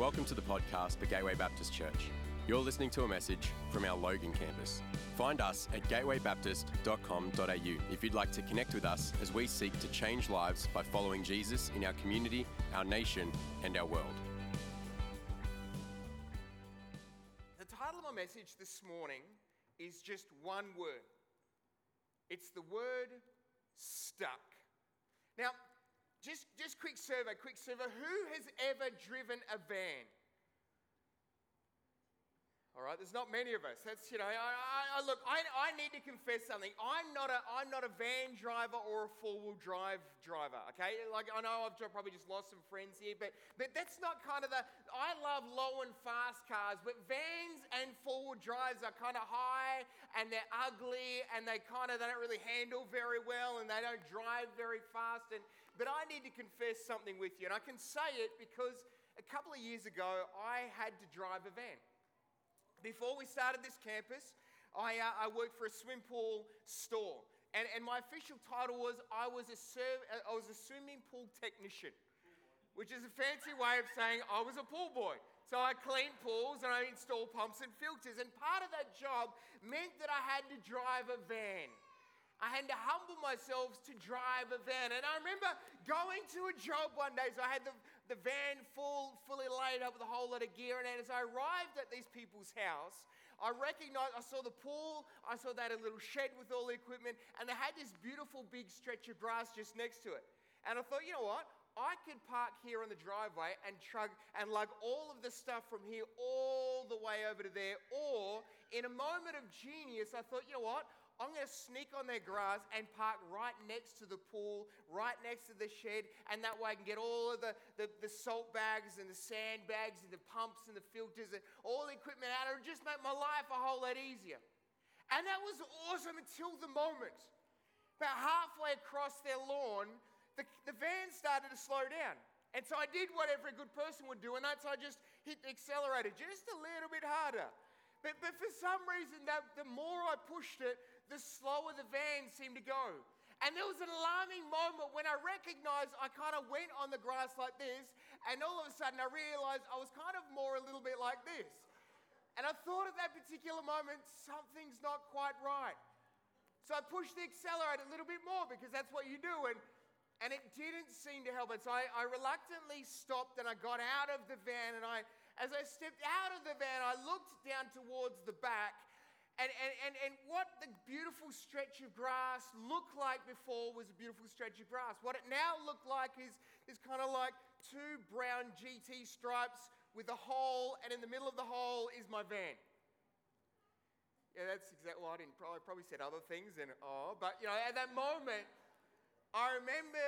Welcome to the podcast for Gateway Baptist Church. You're listening to a message from our Logan campus. Find us at gatewaybaptist.com.au if you'd like to connect with us as we seek to change lives by following Jesus in our community, our nation, and our world. The title of my message this morning is just one word it's the word stuck. Now, just, just quick survey, quick survey. Who has ever driven a van? All right, there's not many of us. That's, you know, I, I, I, look, I, I need to confess something. I'm not, a, I'm not a van driver or a four wheel drive driver, okay? Like, I know I've probably just lost some friends here, but, but that's not kind of the. I love low and fast cars, but vans and four wheel drives are kind of high and they're ugly and they kind of they don't really handle very well and they don't drive very fast. And, but I need to confess something with you, and I can say it because a couple of years ago I had to drive a van. Before we started this campus, I, uh, I worked for a swim pool store. And, and my official title was I was, a serv- I was a swimming pool technician, which is a fancy way of saying I was a pool boy. So I cleaned pools and I installed pumps and filters. And part of that job meant that I had to drive a van. I had to humble myself to drive a van. And I remember going to a job one day. So I had the, the van full, fully laid up with a whole lot of gear. And as I arrived at these people's house, I recognized, I saw the pool, I saw had a little shed with all the equipment, and they had this beautiful big stretch of grass just next to it. And I thought, you know what? I could park here on the driveway and chug and lug all of the stuff from here all the way over to there. Or in a moment of genius, I thought, you know what? I'm going to sneak on their grass and park right next to the pool, right next to the shed, and that way I can get all of the, the, the salt bags and the sand bags and the pumps and the filters and all the equipment out. Would just make my life a whole lot easier. And that was awesome until the moment. About halfway across their lawn, the, the van started to slow down. And so I did what every good person would do, and that's I just hit the accelerator just a little bit harder. But, but for some reason, that, the more I pushed it, the slower the van seemed to go. And there was an alarming moment when I recognized I kind of went on the grass like this, and all of a sudden I realized I was kind of more a little bit like this. And I thought at that particular moment, something's not quite right. So I pushed the accelerator a little bit more because that's what you do. And, and it didn't seem to help. And so I, I reluctantly stopped and I got out of the van. And I, as I stepped out of the van, I looked down towards the back and, and, and, and what the beautiful stretch of grass looked like before was a beautiful stretch of grass. What it now looked like is, is kind of like two brown GT stripes with a hole, and in the middle of the hole is my van. Yeah, that's exactly well, I didn't probably, probably said other things and oh, but you know, at that moment, I remember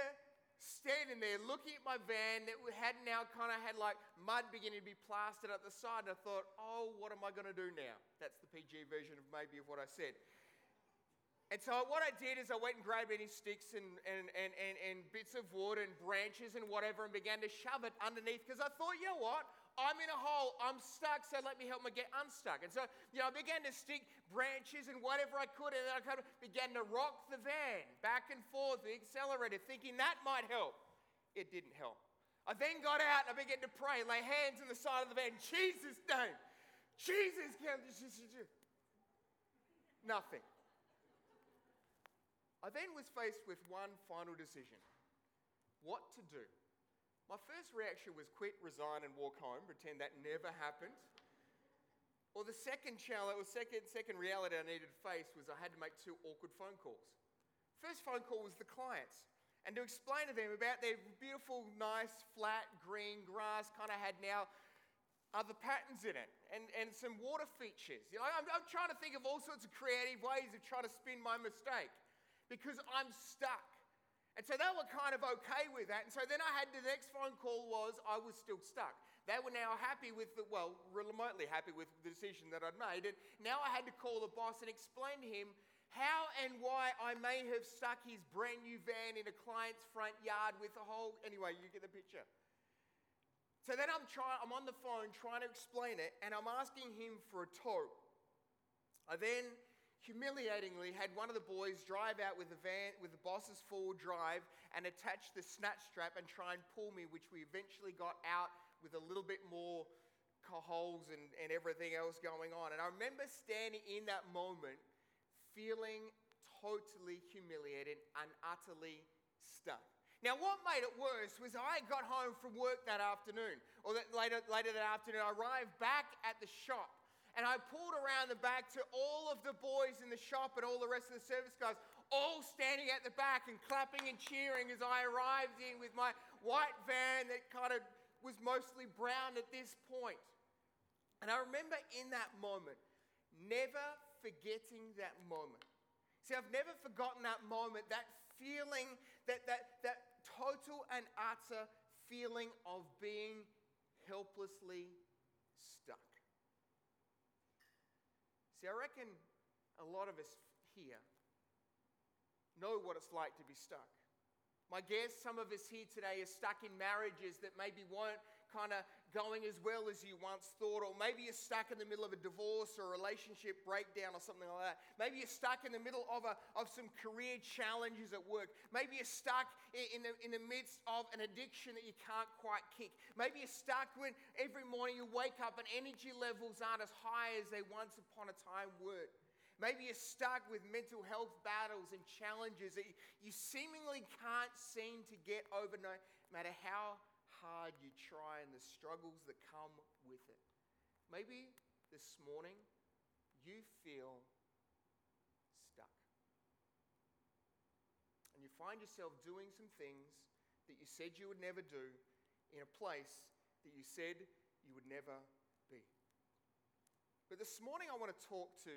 standing there looking at my van that had now kind of had like mud beginning to be plastered at the side. And I thought, oh, what am I going to do now? That's the PG version of maybe of what I said. And so what I did is I went and grabbed any sticks and, and, and, and, and bits of wood and branches and whatever and began to shove it underneath because I thought, you know what? I'm in a hole, I'm stuck, so let me help me get unstuck. And so, you know, I began to stick branches and whatever I could, and then I kind of began to rock the van back and forth, the accelerator, thinking that might help. It didn't help. I then got out and I began to pray, lay hands on the side of the van, Jesus' name, Jesus nothing. I then was faced with one final decision what to do. My first reaction was quit, resign, and walk home, pretend that never happened. Or the second challenge, or second, second reality I needed to face was I had to make two awkward phone calls. First phone call was the clients, and to explain to them about their beautiful, nice, flat, green grass, kind of had now other patterns in it and, and some water features. You know, I'm, I'm trying to think of all sorts of creative ways of trying to spin my mistake because I'm stuck. And so they were kind of okay with that. And so then I had the next phone call was I was still stuck. They were now happy with the, well, remotely happy with the decision that I'd made. And now I had to call the boss and explain to him how and why I may have stuck his brand new van in a client's front yard with a whole, anyway, you get the picture. So then I'm trying, I'm on the phone trying to explain it and I'm asking him for a tow. I then humiliatingly had one of the boys drive out with the van with the boss's forward drive and attach the snatch strap and try and pull me, which we eventually got out with a little bit more holes and, and everything else going on. And I remember standing in that moment feeling totally humiliated and utterly stuck. Now, what made it worse was I got home from work that afternoon, or that later, later that afternoon, I arrived back at the shop and I pulled around the back to all of the boys in the shop and all the rest of the service guys, all standing at the back and clapping and cheering as I arrived in with my white van that kind of was mostly brown at this point. And I remember in that moment, never forgetting that moment. See, I've never forgotten that moment, that feeling, that, that, that total and utter feeling of being helplessly stuck. See, I reckon a lot of us here know what it's like to be stuck. My guess, some of us here today are stuck in marriages that maybe weren't kind of going as well as you once thought, or maybe you're stuck in the middle of a divorce or a relationship breakdown or something like that. Maybe you're stuck in the middle of, a, of some career challenges at work. Maybe you're stuck in, the, in the midst of an addiction that you can't quite kick. Maybe you're stuck when every morning you wake up and energy levels aren't as high as they once upon a time were. Maybe you're stuck with mental health battles and challenges that you seemingly can't seem to get over no matter how hard you try and the struggles that come with it. Maybe this morning you feel stuck. And you find yourself doing some things that you said you would never do in a place that you said you would never be. But this morning I want to talk to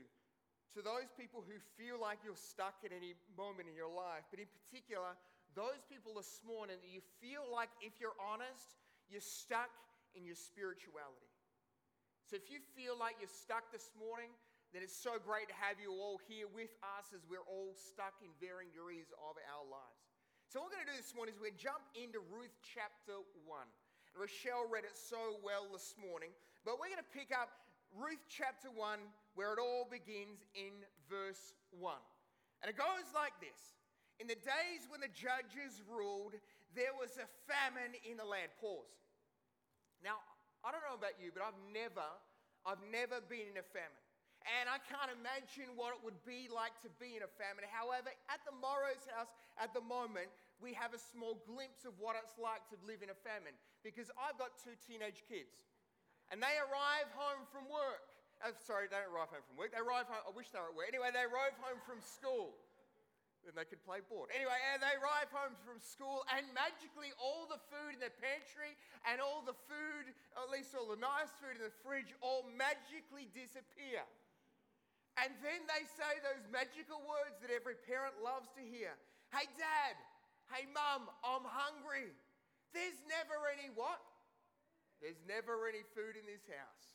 to those people who feel like you're stuck at any moment in your life, but in particular those people this morning that you feel like, if you're honest, you're stuck in your spirituality. So if you feel like you're stuck this morning, then it's so great to have you all here with us as we're all stuck in varying degrees of our lives. So, what we're going to do this morning is we're going to jump into Ruth chapter 1. And Rochelle read it so well this morning, but we're going to pick up Ruth chapter 1, where it all begins in verse 1. And it goes like this in the days when the judges ruled, there was a famine in the land. Pause. Now, I don't know about you, but I've never, I've never been in a famine. And I can't imagine what it would be like to be in a famine. However, at the Morrow's house at the moment, we have a small glimpse of what it's like to live in a famine because I've got two teenage kids. And they arrive home from work. Oh, sorry, they don't arrive home from work. They arrive home, I wish they were at work. Anyway, they arrive home from school then they could play board. Anyway, and they arrive home from school, and magically all the food in the pantry and all the food, at least all the nice food in the fridge, all magically disappear. And then they say those magical words that every parent loves to hear Hey, dad, hey, mum, I'm hungry. There's never any what? There's never any food in this house.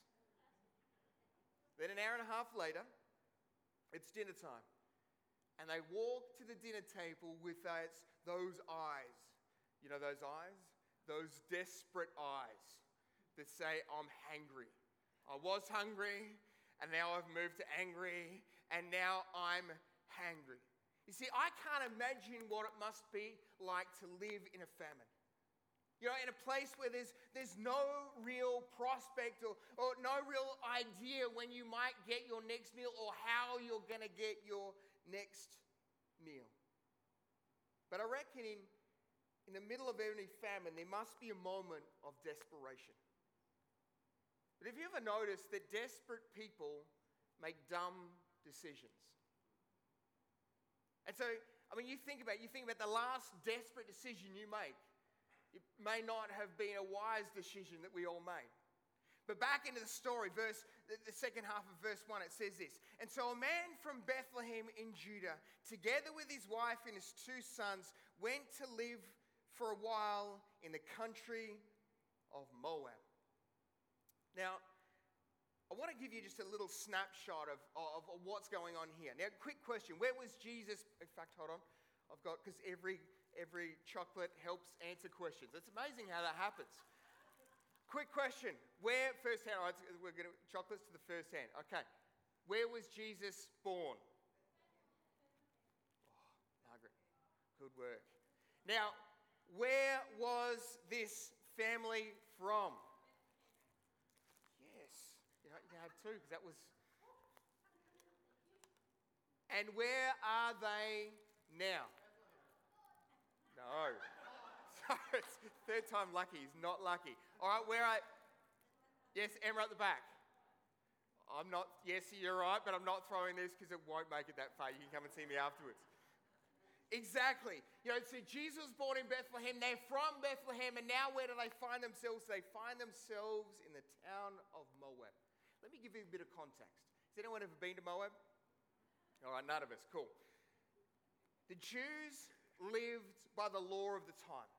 Then an hour and a half later, it's dinner time and they walk to the dinner table with those eyes. You know those eyes? Those desperate eyes that say, I'm hungry. I was hungry, and now I've moved to angry, and now I'm hungry. You see, I can't imagine what it must be like to live in a famine. You know, in a place where there's, there's no real prospect or, or no real idea when you might get your next meal or how you're going to get your next meal. But I reckon in, in the middle of any famine, there must be a moment of desperation. But have you ever noticed that desperate people make dumb decisions? And so, I mean, you think about you think about the last desperate decision you make. It may not have been a wise decision that we all made. But back into the story, verse the second half of verse 1, it says this. And so a man from Bethlehem in Judah, together with his wife and his two sons, went to live for a while in the country of Moab. Now, I want to give you just a little snapshot of, of, of what's going on here. Now, quick question Where was Jesus? In fact, hold on. I've got, because every, every chocolate helps answer questions. It's amazing how that happens. Quick question. Where, first hand, oh, we're going to, chocolates to the first hand. Okay. Where was Jesus born? Oh, Margaret, good work. Now, where was this family from? Yes. You have two, because that was. And where are they now? No. Sorry, third time lucky He's not lucky. All right, where are. Yes, Emma at the back. I'm not, yes, you're right, but I'm not throwing this because it won't make it that far. You can come and see me afterwards. Exactly. You know, so Jesus was born in Bethlehem. They're from Bethlehem, and now where do they find themselves? They find themselves in the town of Moab. Let me give you a bit of context. Has anyone ever been to Moab? All right, none of us. Cool. The Jews lived by the law of the time.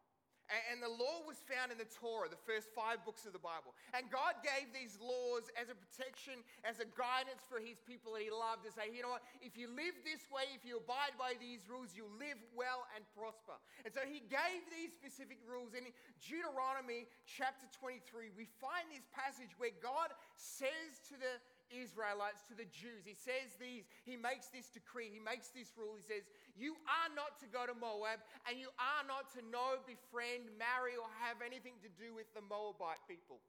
And the law was found in the Torah, the first five books of the Bible. And God gave these laws as a protection, as a guidance for his people that he loved to say, you know what, if you live this way, if you abide by these rules, you'll live well and prosper. And so he gave these specific rules. In Deuteronomy chapter 23, we find this passage where God says to the Israelites, to the Jews. He says these, he makes this decree, he makes this rule. He says, You are not to go to Moab, and you are not to know, befriend, marry, or have anything to do with the Moabite people.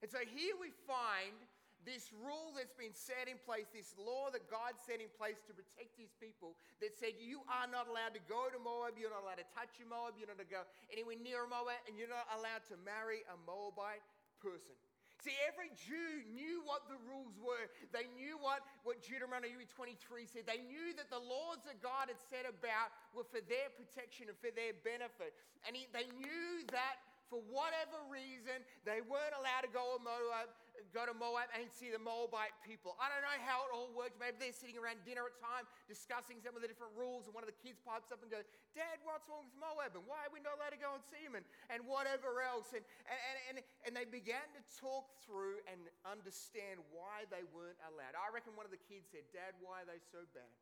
And so here we find this rule that's been set in place, this law that God set in place to protect his people, that said you are not allowed to go to Moab, you're not allowed to touch a Moab, you're not to go anywhere near a Moab, and you're not allowed to marry a Moabite person. See, every Jew knew what the rules were. They knew what, what Deuteronomy 23 said. They knew that the laws that God had set about were for their protection and for their benefit. And he, they knew that for whatever reason, they weren't allowed to go to Moab, go to Moab and see the Moabite people. I don't know how it all works. Maybe they're sitting around dinner at time discussing some of the different rules, and one of the kids pipes up and goes, Dad, what's wrong with Moab? And why are we not allowed to go and see him? And, and whatever else. And, and, and, and they began to talk through and understand why they weren't allowed. I reckon one of the kids said, Dad, why are they so bad?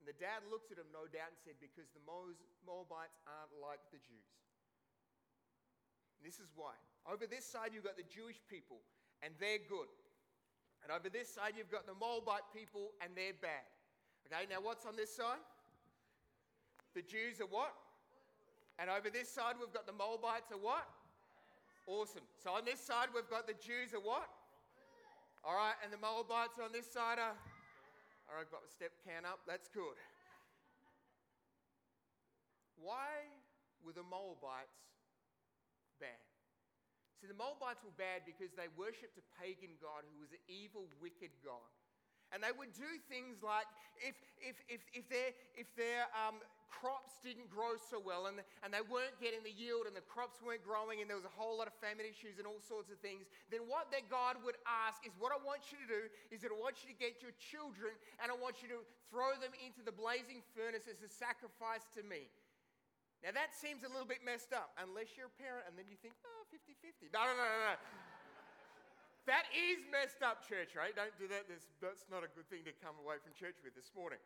And the dad looked at him, no doubt, and said, Because the Moabites aren't like the Jews. And this is why. Over this side, you've got the Jewish people, and they're good. And over this side, you've got the Moabite people, and they're bad. Okay, now what's on this side? The Jews are what? And over this side, we've got the Moabites are what? Awesome. So on this side, we've got the Jews are what? All right, and the Moabites on this side are all right, got the step can up. That's good. Why were the Moabites bad? See, the Moabites were bad because they worshipped a pagan god who was an evil, wicked god. And they would do things like if, if, if, if their, if their um, crops didn't grow so well and, and they weren't getting the yield and the crops weren't growing and there was a whole lot of famine issues and all sorts of things, then what their God would ask is, What I want you to do is that I want you to get your children and I want you to throw them into the blazing furnace as a sacrifice to me. Now that seems a little bit messed up, unless you're a parent and then you think, oh, 50 50. No, no, no, no, no. That is messed up, church, right? Don't do that. that's not a good thing to come away from church with this morning.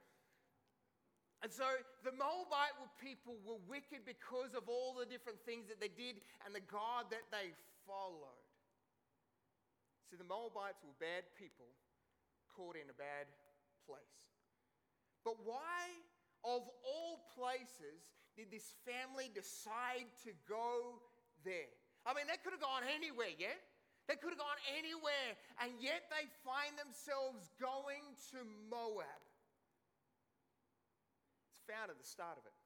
And so the Moabite people were wicked because of all the different things that they did and the God that they followed. See, the Moabites were bad people caught in a bad place. But why, of all places, did this family decide to go there? I mean, they could have gone anywhere, yeah? They could have gone anywhere, and yet they find themselves going to Moab. It's found at the start of it.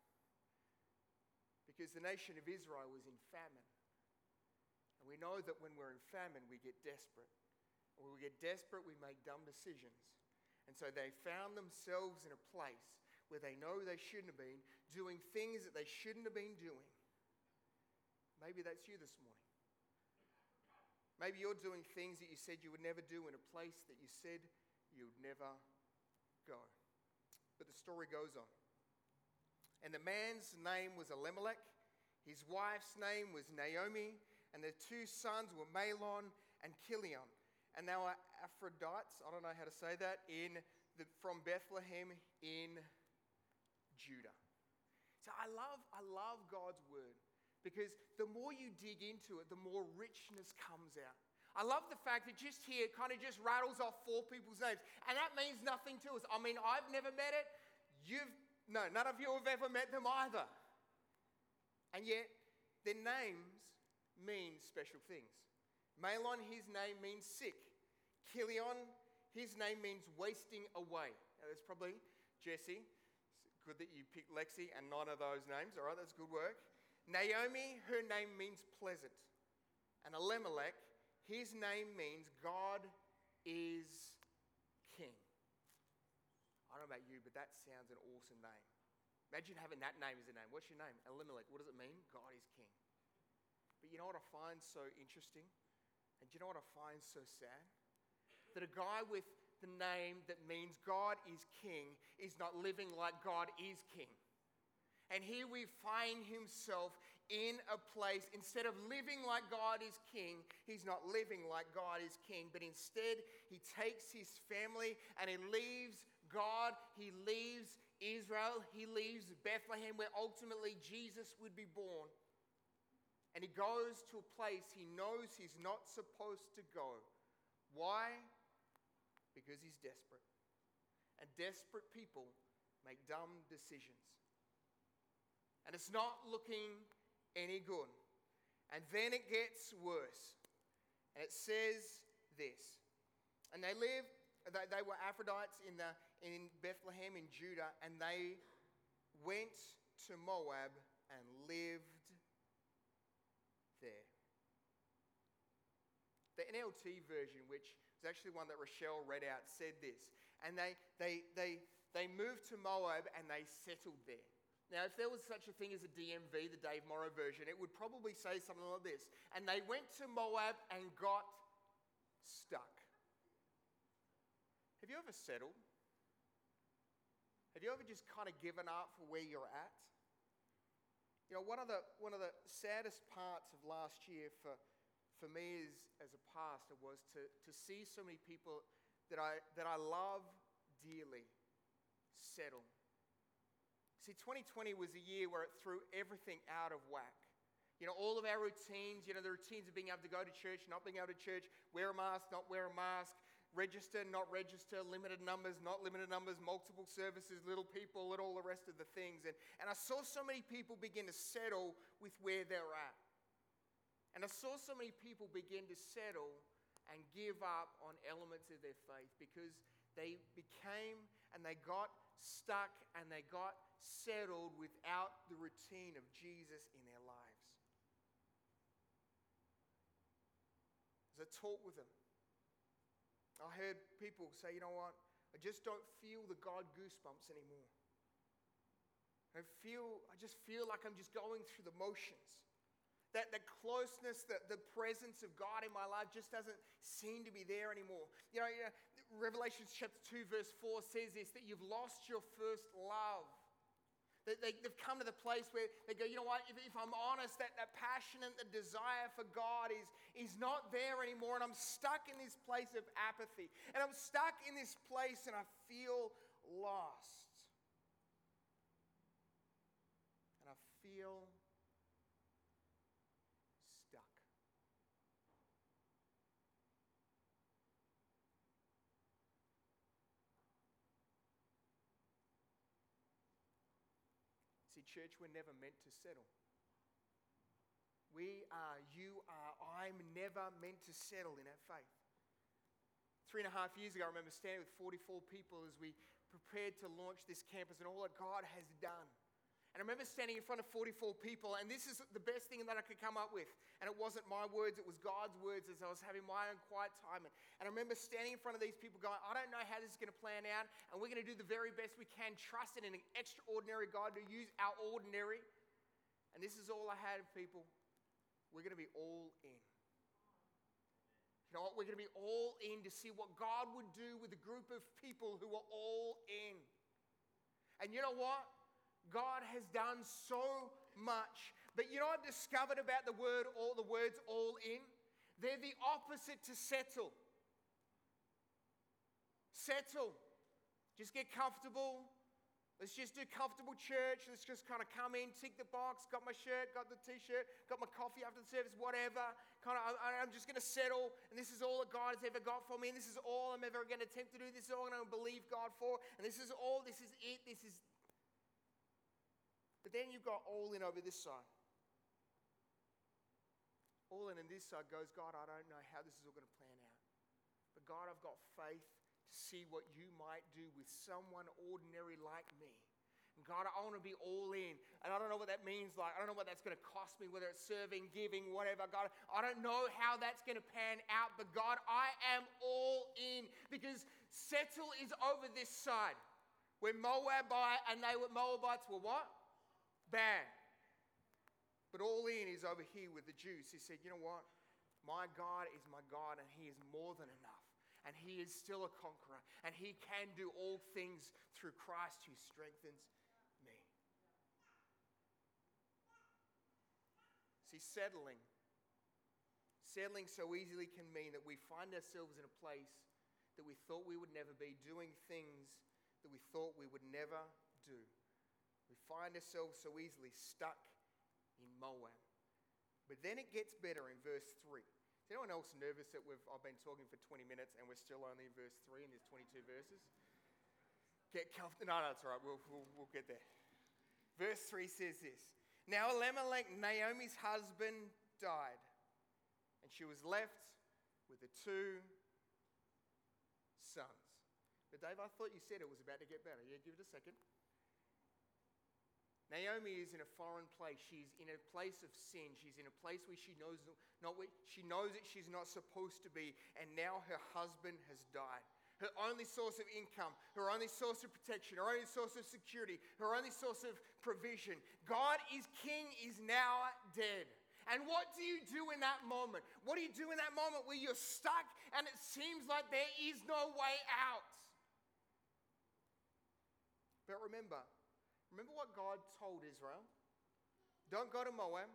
Because the nation of Israel was in famine. And we know that when we're in famine, we get desperate. when we get desperate, we make dumb decisions. And so they found themselves in a place where they know they shouldn't have been, doing things that they shouldn't have been doing. Maybe that's you this morning. Maybe you're doing things that you said you would never do in a place that you said you would never go. But the story goes on. And the man's name was Elimelech, his wife's name was Naomi, and their two sons were Mahlon and Chilion. And they were Aphrodites, I don't know how to say that, in the, from Bethlehem in Judah. So I love, I love God's word because the more you dig into it, the more richness comes out. I love the fact that just here it kind of just rattles off four people's names, and that means nothing to us. I mean, I've never met it. You've No, none of you have ever met them either. And yet, their names mean special things. Mahlon, his name means sick. Chilion, his name means wasting away. Now, that's probably Jesse. Good that you picked Lexi and none of those names. All right, that's good work. Naomi, her name means pleasant. And Elimelech, his name means God is king. I don't know about you, but that sounds an awesome name. Imagine having that name as a name. What's your name? Elimelech. What does it mean? God is king. But you know what I find so interesting? And do you know what I find so sad? That a guy with the name that means God is king is not living like God is king. And here we find himself in a place, instead of living like God is king, he's not living like God is king, but instead he takes his family and he leaves God, he leaves Israel, he leaves Bethlehem, where ultimately Jesus would be born. And he goes to a place he knows he's not supposed to go. Why? Because he's desperate. And desperate people make dumb decisions and it's not looking any good. And then it gets worse. And it says this. And they lived, they, they were Ephraites in, the, in Bethlehem in Judah, and they went to Moab and lived there. The NLT version, which is actually one that Rochelle read out, said this. And they, they, they, they moved to Moab and they settled there. Now, if there was such a thing as a DMV, the Dave Morrow version, it would probably say something like this. And they went to Moab and got stuck. Have you ever settled? Have you ever just kind of given up for where you're at? You know, one of the, one of the saddest parts of last year for, for me as, as a pastor was to, to see so many people that I, that I love dearly settle See, 2020 was a year where it threw everything out of whack. You know, all of our routines, you know, the routines of being able to go to church, not being able to church, wear a mask, not wear a mask, register, not register, limited numbers, not limited numbers, multiple services, little people, and all the rest of the things. And, and I saw so many people begin to settle with where they're at. And I saw so many people begin to settle and give up on elements of their faith because they became and they got stuck and they got settled without the routine of Jesus in their lives. As I talked with them, I heard people say, you know what? I just don't feel the God goosebumps anymore. I feel, I just feel like I'm just going through the motions. That the closeness, the, the presence of God in my life just doesn't seem to be there anymore. You know, you know Revelation chapter 2, verse 4 says this that you've lost your first love. That they, have come to the place where they go, you know what, if, if I'm honest, that, that passion and the desire for God is, is not there anymore. And I'm stuck in this place of apathy. And I'm stuck in this place and I feel lost. And I feel See, church, we're never meant to settle. We are, you are, I'm never meant to settle in our faith. Three and a half years ago, I remember standing with 44 people as we prepared to launch this campus and all that God has done. And I remember standing in front of 44 people, and this is the best thing that I could come up with. And it wasn't my words, it was God's words as I was having my own quiet time. And I remember standing in front of these people going, I don't know how this is going to plan out, and we're going to do the very best we can, trusting in an extraordinary God to use our ordinary. And this is all I had, people. We're going to be all in. You know what? We're going to be all in to see what God would do with a group of people who are all in. And you know what? God has done so much. But you know I've discovered about the word all the words all in? They're the opposite to settle. Settle. Just get comfortable. Let's just do comfortable church. Let's just kind of come in, tick the box, got my shirt, got the t shirt, got my coffee after the service, whatever. Kind of, I'm just going to settle, and this is all that God has ever got for me, and this is all I'm ever going to attempt to do. This is all I'm going to believe God for, and this is all, this is it, this is But then you've got all in over this side. All in, and this side goes, God, I don't know how this is all going to plan out. But God, I've got faith to see what you might do with someone ordinary like me. And God, I want to be all in. And I don't know what that means like. I don't know what that's going to cost me, whether it's serving, giving, whatever. God, I don't know how that's going to pan out. But God, I am all in because settle is over this side. Where Moabite and they were Moabites were what? Bad. But all in is over here with the Jews. He said, You know what? My God is my God, and He is more than enough. And He is still a conqueror. And He can do all things through Christ who strengthens me. See, settling. Settling so easily can mean that we find ourselves in a place that we thought we would never be, doing things that we thought we would never do. Find ourselves so easily stuck in Moab. But then it gets better in verse 3. Is anyone else nervous that we've, I've been talking for 20 minutes and we're still only in verse 3 and there's 22 verses? Get comfortable. No, no, it's all right. We'll, we'll, we'll get there. Verse 3 says this Now Elimelech, Naomi's husband, died, and she was left with the two sons. But Dave, I thought you said it was about to get better. Yeah, give it a second. Naomi is in a foreign place. She's in a place of sin. She's in a place where she knows not where, she knows that she's not supposed to be, and now her husband has died. Her only source of income, her only source of protection, her only source of security, her only source of provision. God is king is now dead. And what do you do in that moment? What do you do in that moment where you're stuck and it seems like there is no way out? But remember, Remember what God told Israel? Don't go to Moab.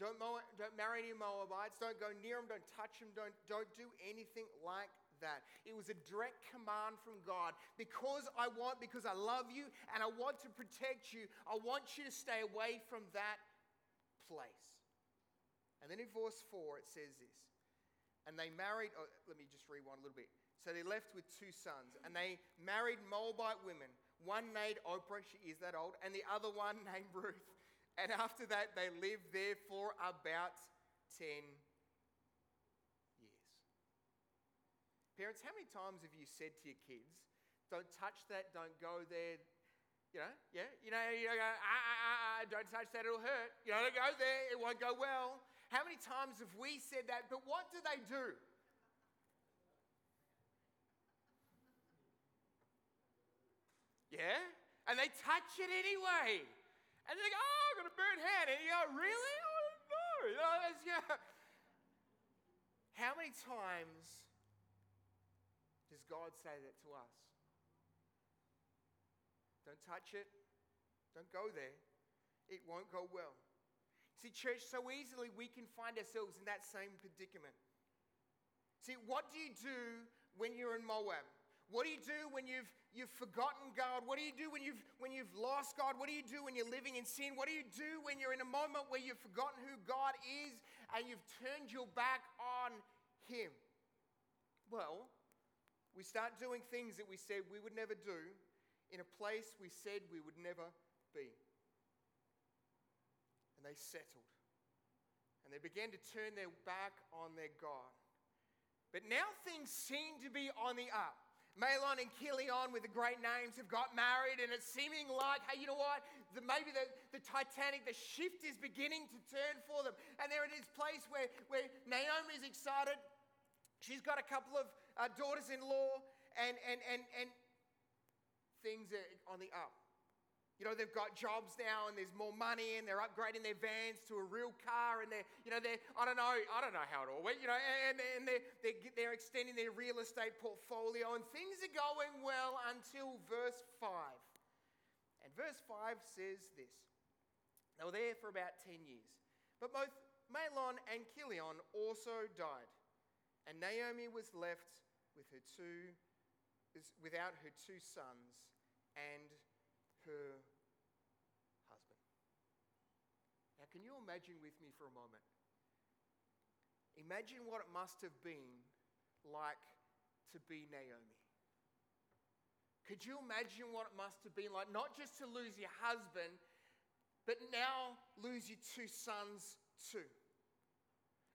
Don't, Moab, don't marry any Moabites. Don't go near them. Don't touch them. Don't, don't do anything like that. It was a direct command from God. Because I want, because I love you and I want to protect you, I want you to stay away from that place. And then in verse 4, it says this. And they married, oh, let me just rewind a little bit. So they left with two sons, and they married Moabite women one named Oprah, she is that old, and the other one named Ruth. And after that, they lived there for about 10 years. Parents, how many times have you said to your kids, don't touch that, don't go there? You know, yeah, you know, you know, ah, ah, ah, ah, don't touch that, it'll hurt. You know, don't go there, it won't go well. How many times have we said that? But what do they do? Yeah? And they touch it anyway. And they go, oh, I've got a burnt hand. And you go, really? Oh, no. You know, that's, yeah. How many times does God say that to us? Don't touch it. Don't go there. It won't go well. See, church, so easily we can find ourselves in that same predicament. See, what do you do when you're in Moab? What do you do when you've, you've forgotten God? What do you do when you've, when you've lost God? What do you do when you're living in sin? What do you do when you're in a moment where you've forgotten who God is and you've turned your back on Him? Well, we start doing things that we said we would never do in a place we said we would never be. And they settled. And they began to turn their back on their God. But now things seem to be on the up. Mahlon and Chilion with the great names have got married, and it's seeming like, hey, you know what? The, maybe the, the Titanic, the shift is beginning to turn for them. And they're in this place where, where Naomi is excited. She's got a couple of uh, daughters in law, and, and, and, and things are on the up. You know, they've got jobs now and there's more money and they're upgrading their vans to a real car and they're, you know, they're, I don't know, I don't know how it all went, you know, and, and they're, they're, they're extending their real estate portfolio and things are going well until verse 5. And verse 5 says this They were there for about 10 years. But both Mahlon and Chilion also died. And Naomi was left with her two, without her two sons and her Can you imagine with me for a moment? Imagine what it must have been like to be Naomi. Could you imagine what it must have been like, not just to lose your husband, but now lose your two sons too.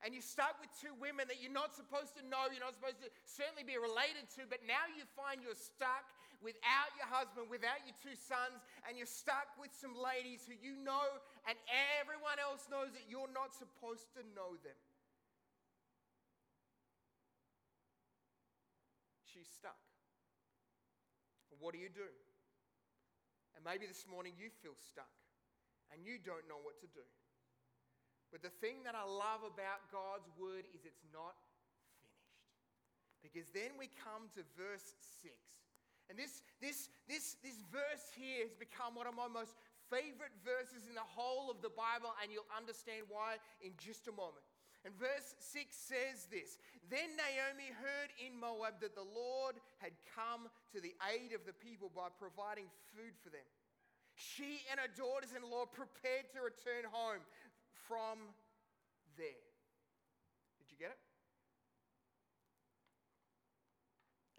And you're stuck with two women that you're not supposed to know, you're not supposed to certainly be related to, but now you find you're stuck without your husband, without your two sons, and you're stuck with some ladies who you know and everyone else knows that you're not supposed to know them. She's stuck. What do you do? And maybe this morning you feel stuck and you don't know what to do. But the thing that I love about God's word is it's not finished. Because then we come to verse 6. And this, this, this, this verse here has become one of my most favorite verses in the whole of the Bible, and you'll understand why in just a moment. And verse 6 says this Then Naomi heard in Moab that the Lord had come to the aid of the people by providing food for them. She and her daughters in law prepared to return home from there. Did you get it?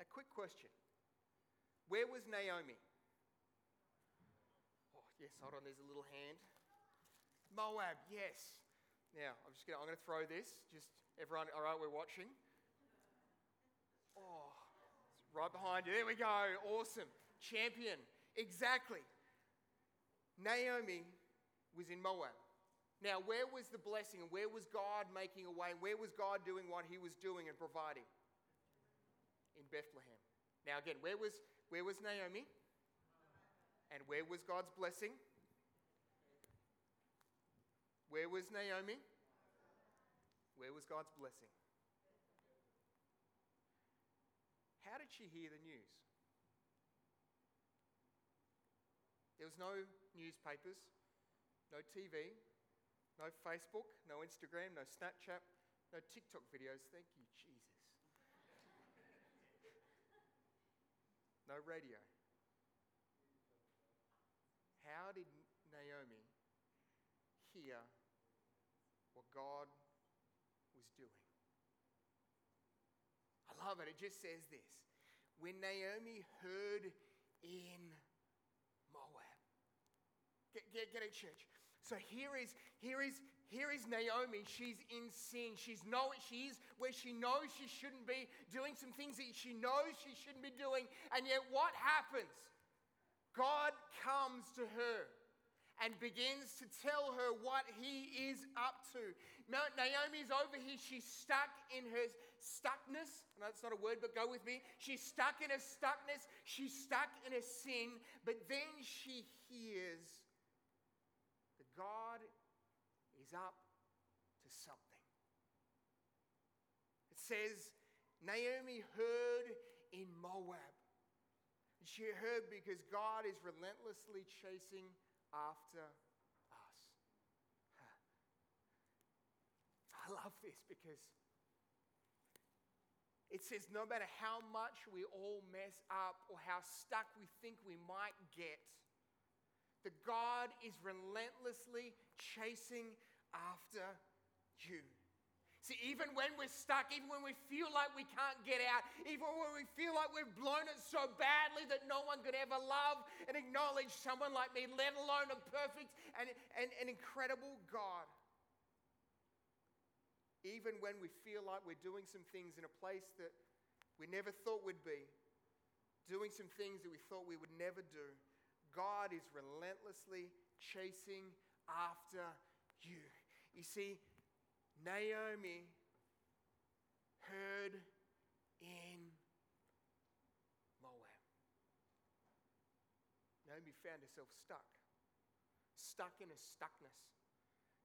A quick question Where was Naomi? Oh, yes, hold on, there's a little hand. Moab, yes. Now, I'm just gonna, I'm gonna throw this. Just everyone, all right, we're watching. Oh, right behind you. There we go. Awesome. Champion. Exactly. Naomi was in Moab. Now, where was the blessing and where was God making a way and where was God doing what he was doing and providing? In Bethlehem. Now, again, where was, where was Naomi? And where was God's blessing? Where was Naomi? Where was God's blessing? How did she hear the news? There was no newspapers, no TV, no Facebook, no Instagram, no Snapchat, no TikTok videos. Thank you, Jesus. No radio. How did Naomi hear what God was doing? I love it. It just says this. When Naomi heard in Moab. Get, get, get it, church. So here is, here is, here is Naomi. She's in sin. She's know, she's where she knows she shouldn't be doing some things that she knows she shouldn't be doing. And yet, what happens? God comes to her and begins to tell her what he is up to. Naomi's over here. She's stuck in her stuckness. No, that's not a word, but go with me. She's stuck in her stuckness. She's stuck in her sin. But then she hears that God is up to something. It says, Naomi heard in Moab. She heard because God is relentlessly chasing after us. I love this because it says no matter how much we all mess up or how stuck we think we might get, that God is relentlessly chasing after you. See, even when we're stuck, even when we feel like we can't get out, even when we feel like we've blown it so badly that no one could ever love and acknowledge someone like me, let alone a perfect and, and, incredible God. Even when we feel like we're doing some things in a place that we never thought we'd be, doing some things that we thought we would never do, God is relentlessly chasing after you. You see, Naomi heard in Moab. Naomi found herself stuck, stuck in a stuckness,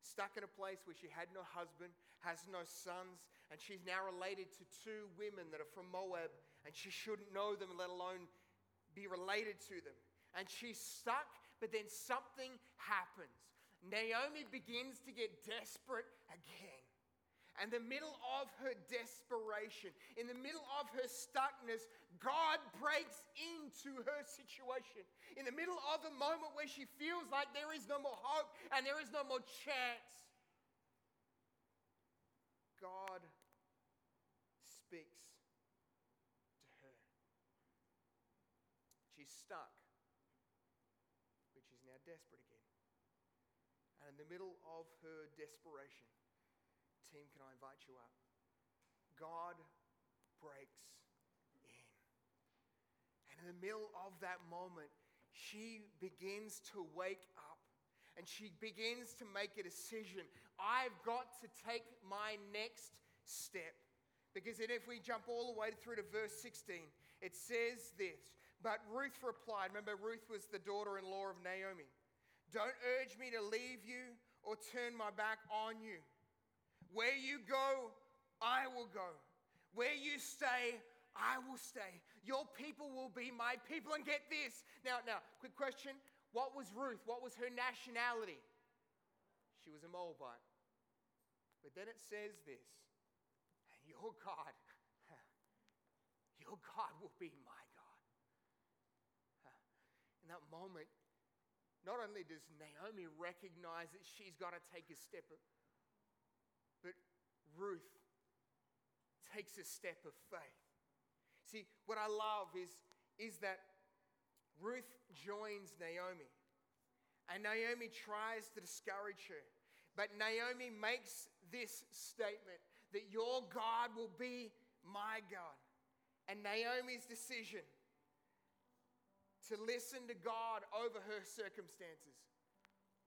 stuck in a place where she had no husband, has no sons, and she's now related to two women that are from Moab, and she shouldn't know them, let alone be related to them and she's stuck, but then something happens. Naomi begins to get desperate again. And the middle of her desperation, in the middle of her stuckness, God breaks into her situation. In the middle of a moment where she feels like there is no more hope and there is no more chance, God speaks to her. She's stuck desperate again. And in the middle of her desperation, team, can I invite you up? God breaks in. And in the middle of that moment, she begins to wake up and she begins to make a decision. I've got to take my next step. Because then, if we jump all the way through to verse 16, it says this But Ruth replied, remember, Ruth was the daughter in law of Naomi. Don't urge me to leave you or turn my back on you. Where you go, I will go. Where you stay, I will stay. Your people will be my people. And get this. Now, now, quick question. What was Ruth? What was her nationality? She was a Moabite. But then it says this and your God, your God will be my God. In that moment, not only does Naomi recognize that she's got to take a step, but Ruth takes a step of faith. See, what I love is, is that Ruth joins Naomi. And Naomi tries to discourage her. But Naomi makes this statement that your God will be my God. And Naomi's decision to listen to God over her circumstances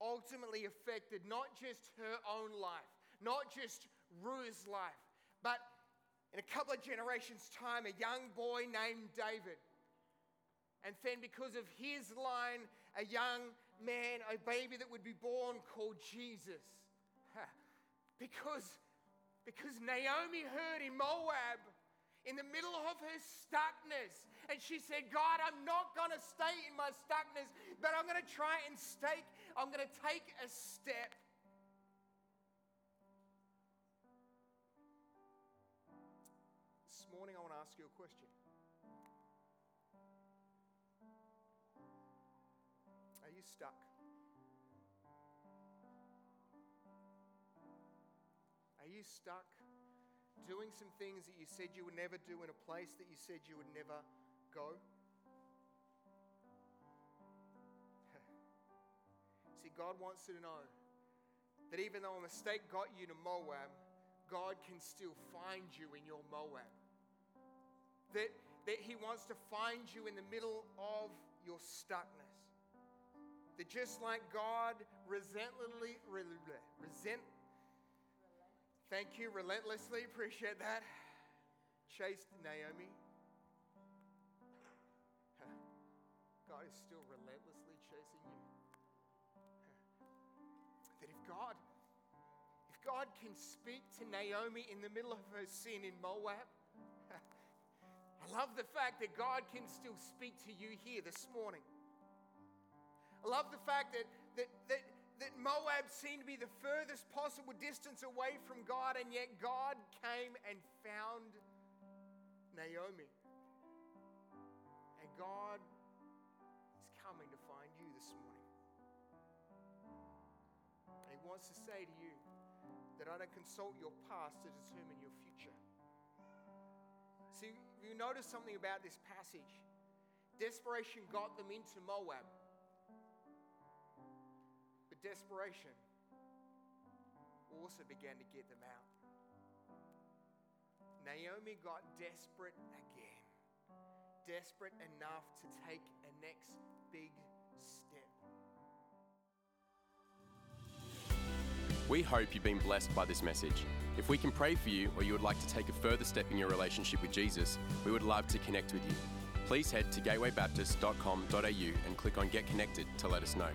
ultimately affected not just her own life, not just Ruth's life, but in a couple of generations' time, a young boy named David and then, because of his line, a young man, a baby that would be born called Jesus. Because, because Naomi heard in Moab, in the middle of her stuckness, and she said, God, I'm not going to stay in my stuckness, but I'm going to try and stake, I'm going to take a step. This morning, I want to ask you a question. Are you stuck? Are you stuck doing some things that you said you would never do in a place that you said you would never go? See, God wants you to know that even though a mistake got you to Moab, God can still find you in your Moab. That, that He wants to find you in the middle of your stuckness. That just like God relentlessly, resent, thank you, relentlessly, appreciate that, chased Naomi, God is still relentlessly chasing you. That if God, if God can speak to Naomi in the middle of her sin in Moab, I love the fact that God can still speak to you here this morning. I love the fact that, that, that, that Moab seemed to be the furthest possible distance away from God, and yet God came and found Naomi. And God is coming to find you this morning. And He wants to say to you that I don't consult your past to determine your future. See, you notice something about this passage. Desperation got them into Moab. Desperation also began to get them out. Naomi got desperate again, desperate enough to take a next big step. We hope you've been blessed by this message. If we can pray for you or you would like to take a further step in your relationship with Jesus, we would love to connect with you. Please head to gatewaybaptist.com.au and click on Get Connected to let us know.